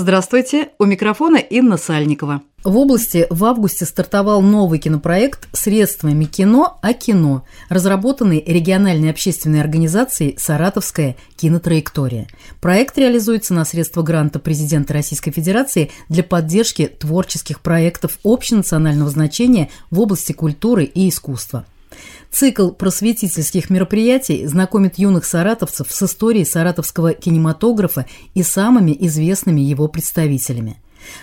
Здравствуйте, у микрофона Инна Сальникова. В области в августе стартовал новый кинопроект средствами кино о кино, разработанный региональной общественной организацией «Саратовская кинотраектория». Проект реализуется на средства гранта президента Российской Федерации для поддержки творческих проектов общенационального значения в области культуры и искусства. Цикл просветительских мероприятий знакомит юных саратовцев с историей саратовского кинематографа и самыми известными его представителями.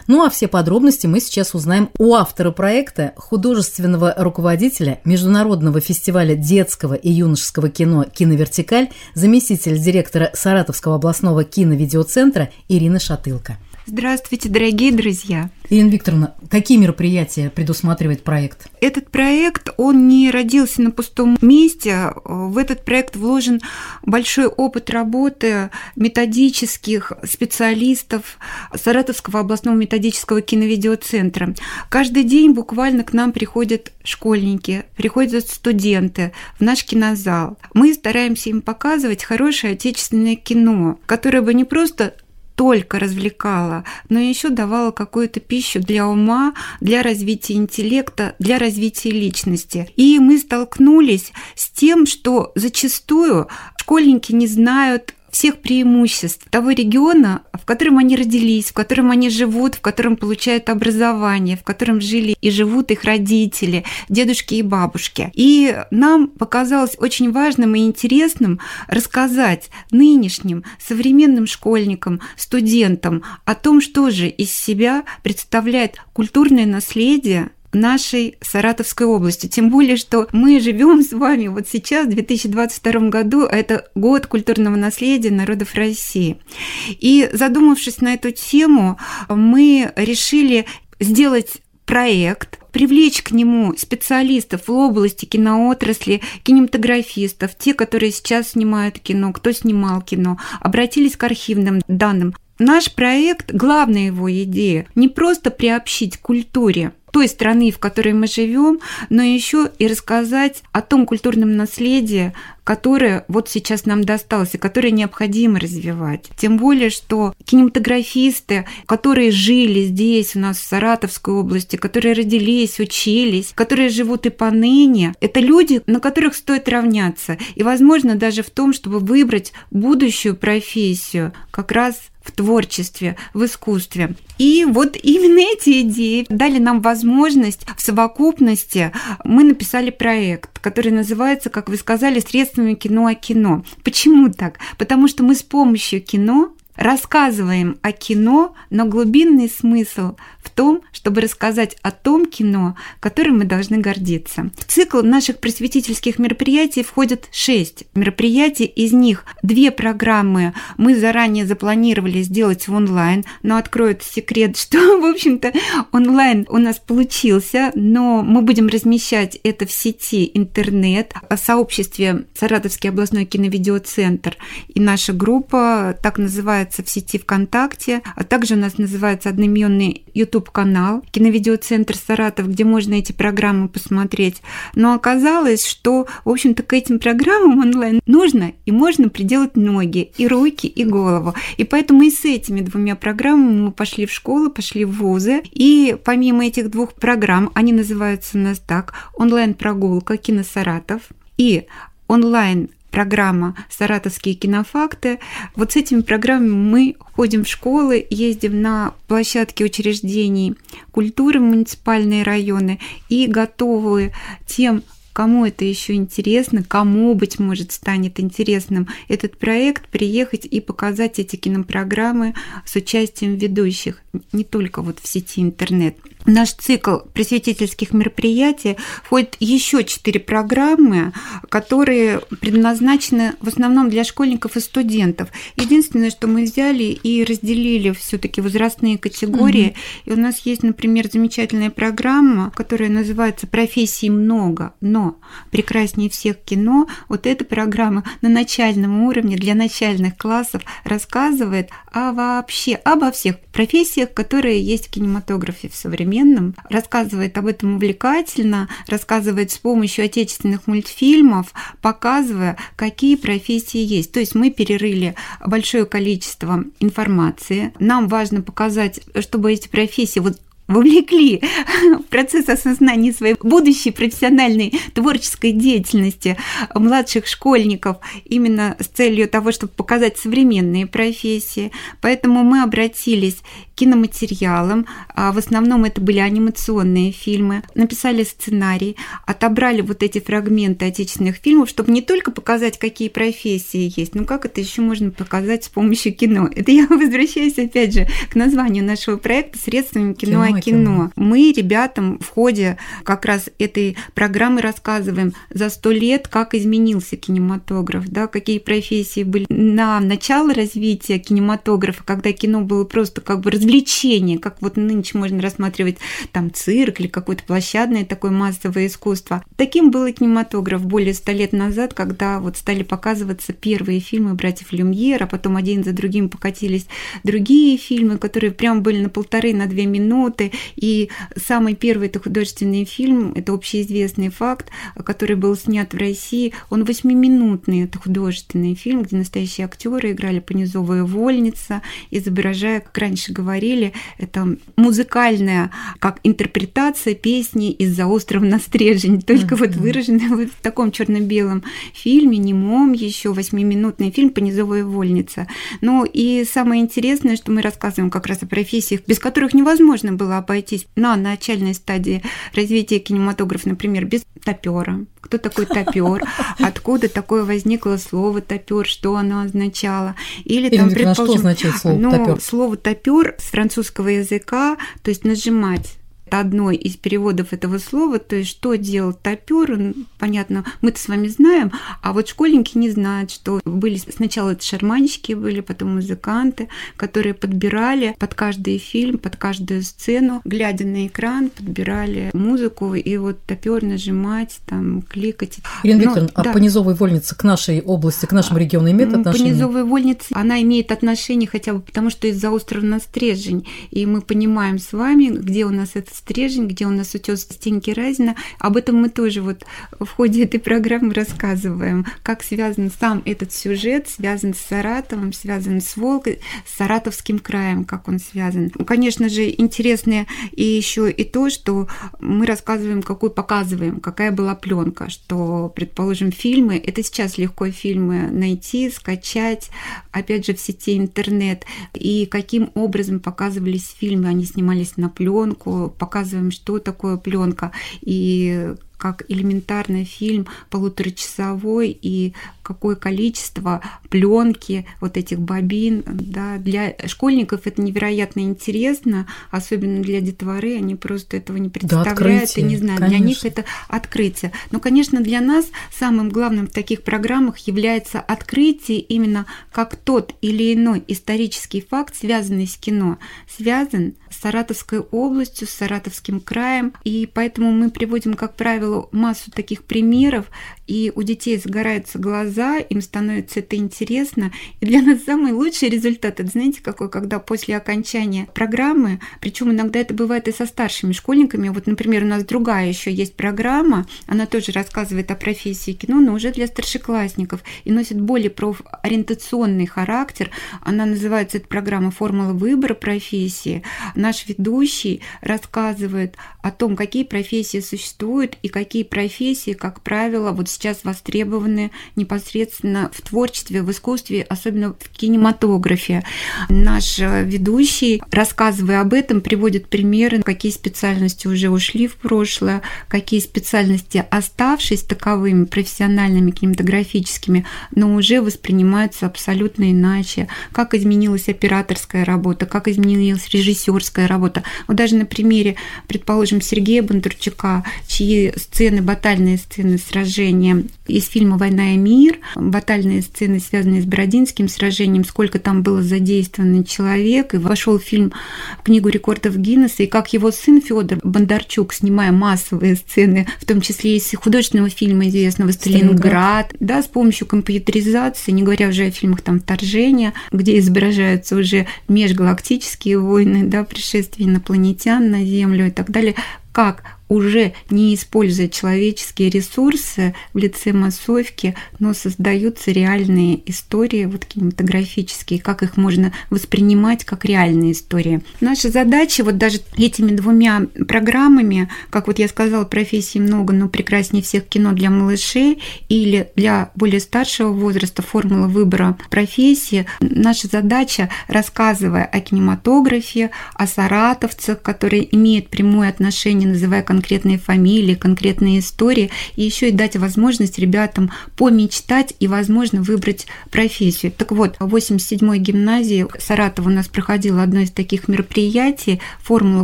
Ну а все подробности мы сейчас узнаем у автора проекта, художественного руководителя Международного фестиваля детского и юношеского кино «Киновертикаль», заместитель директора Саратовского областного киновидеоцентра Ирины Шатылко. Здравствуйте, дорогие друзья! Ирина Викторовна, какие мероприятия предусматривает проект? Этот проект, он не родился на пустом месте. В этот проект вложен большой опыт работы методических специалистов Саратовского областного методического киновидеоцентра. Каждый день буквально к нам приходят школьники, приходят студенты в наш кинозал. Мы стараемся им показывать хорошее отечественное кино, которое бы не просто только развлекала, но еще давала какую-то пищу для ума, для развития интеллекта, для развития личности. И мы столкнулись с тем, что зачастую школьники не знают всех преимуществ того региона, в котором они родились, в котором они живут, в котором получают образование, в котором жили и живут их родители, дедушки и бабушки. И нам показалось очень важным и интересным рассказать нынешним современным школьникам, студентам о том, что же из себя представляет культурное наследие нашей Саратовской области. Тем более, что мы живем с вами вот сейчас, в 2022 году, это год культурного наследия народов России. И задумавшись на эту тему, мы решили сделать проект, привлечь к нему специалистов в области киноотрасли, кинематографистов, те, которые сейчас снимают кино, кто снимал кино, обратились к архивным данным. Наш проект, главная его идея, не просто приобщить к культуре той страны, в которой мы живем, но еще и рассказать о том культурном наследии, которое вот сейчас нам досталось и которое необходимо развивать. Тем более, что кинематографисты, которые жили здесь у нас в Саратовской области, которые родились, учились, которые живут и поныне, это люди, на которых стоит равняться. И, возможно, даже в том, чтобы выбрать будущую профессию как раз в творчестве, в искусстве. И вот именно эти идеи дали нам возможность в совокупности мы написали проект, который называется, как вы сказали, средствами кино о кино. Почему так? Потому что мы с помощью кино рассказываем о кино, но глубинный смысл в том, чтобы рассказать о том кино, которым мы должны гордиться. В цикл наших просветительских мероприятий входят шесть мероприятий, из них две программы мы заранее запланировали сделать в онлайн, но откроют секрет, что, в общем-то, онлайн у нас получился, но мы будем размещать это в сети интернет, в сообществе Саратовский областной киновидеоцентр и наша группа, так называется называется в сети ВКонтакте, а также у нас называется одноименный YouTube-канал «Киновидеоцентр Саратов», где можно эти программы посмотреть. Но оказалось, что, в общем-то, к этим программам онлайн нужно и можно приделать ноги, и руки, и голову. И поэтому и с этими двумя программами мы пошли в школу, пошли в вузы. И помимо этих двух программ, они называются у нас так, онлайн-прогулка «Киносаратов», и онлайн программа «Саратовские кинофакты». Вот с этими программами мы ходим в школы, ездим на площадки учреждений культуры муниципальные районы и готовы тем кому это еще интересно, кому, быть может, станет интересным этот проект, приехать и показать эти кинопрограммы с участием ведущих, не только вот в сети интернет наш цикл просветительских мероприятий входит еще четыре программы, которые предназначены в основном для школьников и студентов. Единственное, что мы взяли и разделили все-таки возрастные категории. Угу. И у нас есть, например, замечательная программа, которая называется «Профессий много, но прекраснее всех кино, вот эта программа на начальном уровне для начальных классов рассказывает о вообще, обо всех профессиях, которые есть в кинематографе в современном, рассказывает об этом увлекательно, рассказывает с помощью отечественных мультфильмов, показывая, какие профессии есть. То есть мы перерыли большое количество информации. Нам важно показать, чтобы эти профессии вот вовлекли в процесс осознания своей будущей профессиональной творческой деятельности младших школьников именно с целью того, чтобы показать современные профессии. Поэтому мы обратились киноматериалом. А в основном это были анимационные фильмы. Написали сценарий, отобрали вот эти фрагменты отечественных фильмов, чтобы не только показать, какие профессии есть, но как это еще можно показать с помощью кино. Это я возвращаюсь опять же к названию нашего проекта «Средствами кино, кино кино». Мы ребятам в ходе как раз этой программы рассказываем за сто лет, как изменился кинематограф, да, какие профессии были на начало развития кинематографа, когда кино было просто как бы развлечение, как вот нынче можно рассматривать там цирк или какое-то площадное такое массовое искусство. Таким был и кинематограф более ста лет назад, когда вот стали показываться первые фильмы братьев Люмьер, а потом один за другим покатились другие фильмы, которые прям были на полторы, на две минуты. И самый первый это художественный фильм, это общеизвестный факт, который был снят в России, он восьмиминутный, это художественный фильм, где настоящие актеры играли Понизовая вольница, изображая, как раньше говорили, говорили, это музыкальная, как интерпретация песни из-за острова на стрежень, только mm-hmm. вот выраженная вот в таком черно-белом фильме, немом еще, восьмиминутный фильм «Понизовая вольница». Ну и самое интересное, что мы рассказываем как раз о профессиях, без которых невозможно было обойтись на начальной стадии развития кинематографа, например, без топера. Кто такой топер? Откуда такое возникло слово топер? Что оно означало? Или там, предположим, что означает слово ну, топер? Слово топер с французского языка, то есть нажимать это одно из переводов этого слова, то есть что делал топер, понятно, мы-то с вами знаем, а вот школьники не знают, что были сначала это шарманщики были, потом музыканты, которые подбирали под каждый фильм, под каждую сцену, глядя на экран, подбирали музыку, и вот топер нажимать, там, кликать. Ирина Викторовна, а да. понизовая вольница к нашей области, к нашему региону имеет отношение? Понизовая вольница, она имеет отношение хотя бы потому, что из-за острова на Стрежень, и мы понимаем с вами, где у нас это Стрежень, где у нас утес Стеньки Разина. Об этом мы тоже вот в ходе этой программы рассказываем, как связан сам этот сюжет, связан с Саратовым, связан с Волгой, с Саратовским краем, как он связан. Конечно же, интересно и еще и то, что мы рассказываем, какой показываем, какая была пленка, что, предположим, фильмы, это сейчас легко фильмы найти, скачать, опять же, в сети интернет, и каким образом показывались фильмы, они снимались на пленку, показываем, что такое пленка и как элементарный фильм полуторачасовой и какое количество пленки, вот этих бобин. Да. Для школьников это невероятно интересно, особенно для детворы, они просто этого не представляют да, и не знают. Конечно. Для них это открытие. Но, конечно, для нас самым главным в таких программах является открытие именно как тот или иной исторический факт, связанный с кино, связан с Саратовской областью, с Саратовским краем. И поэтому мы приводим, как правило, массу таких примеров, и у детей загораются глаза, им становится это интересно. И для нас самый лучший результат, это знаете какой, когда после окончания программы, причем иногда это бывает и со старшими школьниками, вот, например, у нас другая еще есть программа, она тоже рассказывает о профессии кино, но уже для старшеклассников и носит более профориентационный характер. Она называется, эта программа «Формула выбора профессии». Наш ведущий рассказывает о том, какие профессии существуют и какие профессии, как правило, вот сейчас востребованы непосредственно в творчестве, в искусстве, особенно в кинематографе. Наш ведущий, рассказывая об этом, приводит примеры, какие специальности уже ушли в прошлое, какие специальности, оставшись таковыми профессиональными, кинематографическими, но уже воспринимаются абсолютно иначе, как изменилась операторская работа, как изменилась режиссерская творческая работа. Вот даже на примере, предположим, Сергея Бондарчука, чьи сцены, батальные сцены сражения из фильма «Война и мир», батальные сцены, связанные с Бородинским сражением, сколько там было задействовано человек, и вошел фильм в книгу рекордов Гиннесса, и как его сын Федор Бондарчук, снимая массовые сцены, в том числе из художественного фильма известного «Сталинград», да, с помощью компьютеризации, не говоря уже о фильмах там «Вторжение», где изображаются уже межгалактические войны, да, пришествие инопланетян на Землю и так далее, как уже не используя человеческие ресурсы в лице массовки, но создаются реальные истории вот кинематографические, как их можно воспринимать как реальные истории. Наша задача вот даже этими двумя программами, как вот я сказала, профессий много, но прекраснее всех кино для малышей или для более старшего возраста формула выбора профессии. Наша задача, рассказывая о кинематографе, о саратовцах, которые имеют прямое отношение, называя конкретные фамилии, конкретные истории, и еще и дать возможность ребятам помечтать и, возможно, выбрать профессию. Так вот, в 87-й гимназии Саратова у нас проходило одно из таких мероприятий, формула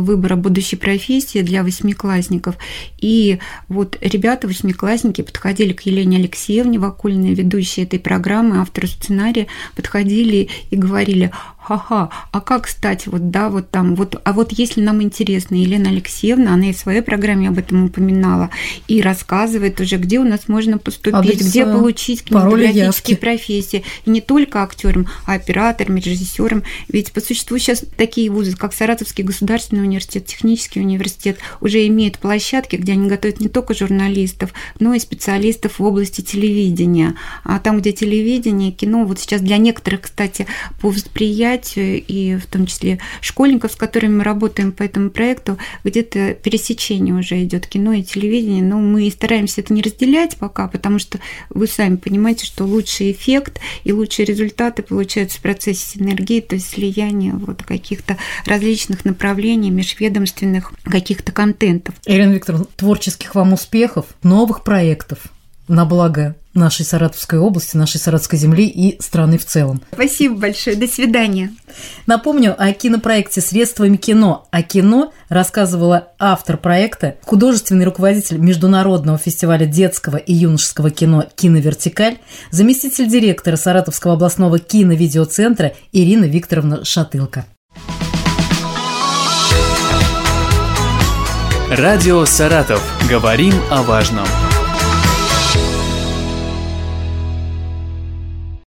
выбора будущей профессии для восьмиклассников. И вот ребята, восьмиклассники, подходили к Елене Алексеевне, Вакульной, ведущей этой программы, автору сценария, подходили и говорили, ха-ха, а как стать? Вот, да, вот там, вот, а вот если нам интересно, Елена Алексеевна, она и в своей программе об этом упоминала, и рассказывает уже, где у нас можно поступить, Адрес, где получить кинематографические профессии, и не только актером, а оператором, режиссером, ведь по существу сейчас такие вузы, как Саратовский государственный университет, технический университет, уже имеют площадки, где они готовят не только журналистов, но и специалистов в области телевидения, а там, где телевидение, кино, вот сейчас для некоторых, кстати, по восприятию предприятию и в том числе школьников, с которыми мы работаем по этому проекту, где-то пересечение уже идет кино и телевидение, но мы стараемся это не разделять пока, потому что вы сами понимаете, что лучший эффект и лучшие результаты получаются в процессе синергии, то есть слияния вот каких-то различных направлений, межведомственных каких-то контентов. Ирина Викторовна, творческих вам успехов, новых проектов на благо нашей Саратовской области, нашей Саратовской земли и страны в целом. Спасибо большое. До свидания. Напомню о кинопроекте «Средствами кино». О кино рассказывала автор проекта, художественный руководитель Международного фестиваля детского и юношеского кино «Киновертикаль», заместитель директора Саратовского областного киновидеоцентра Ирина Викторовна Шатылка. Радио «Саратов». Говорим о важном.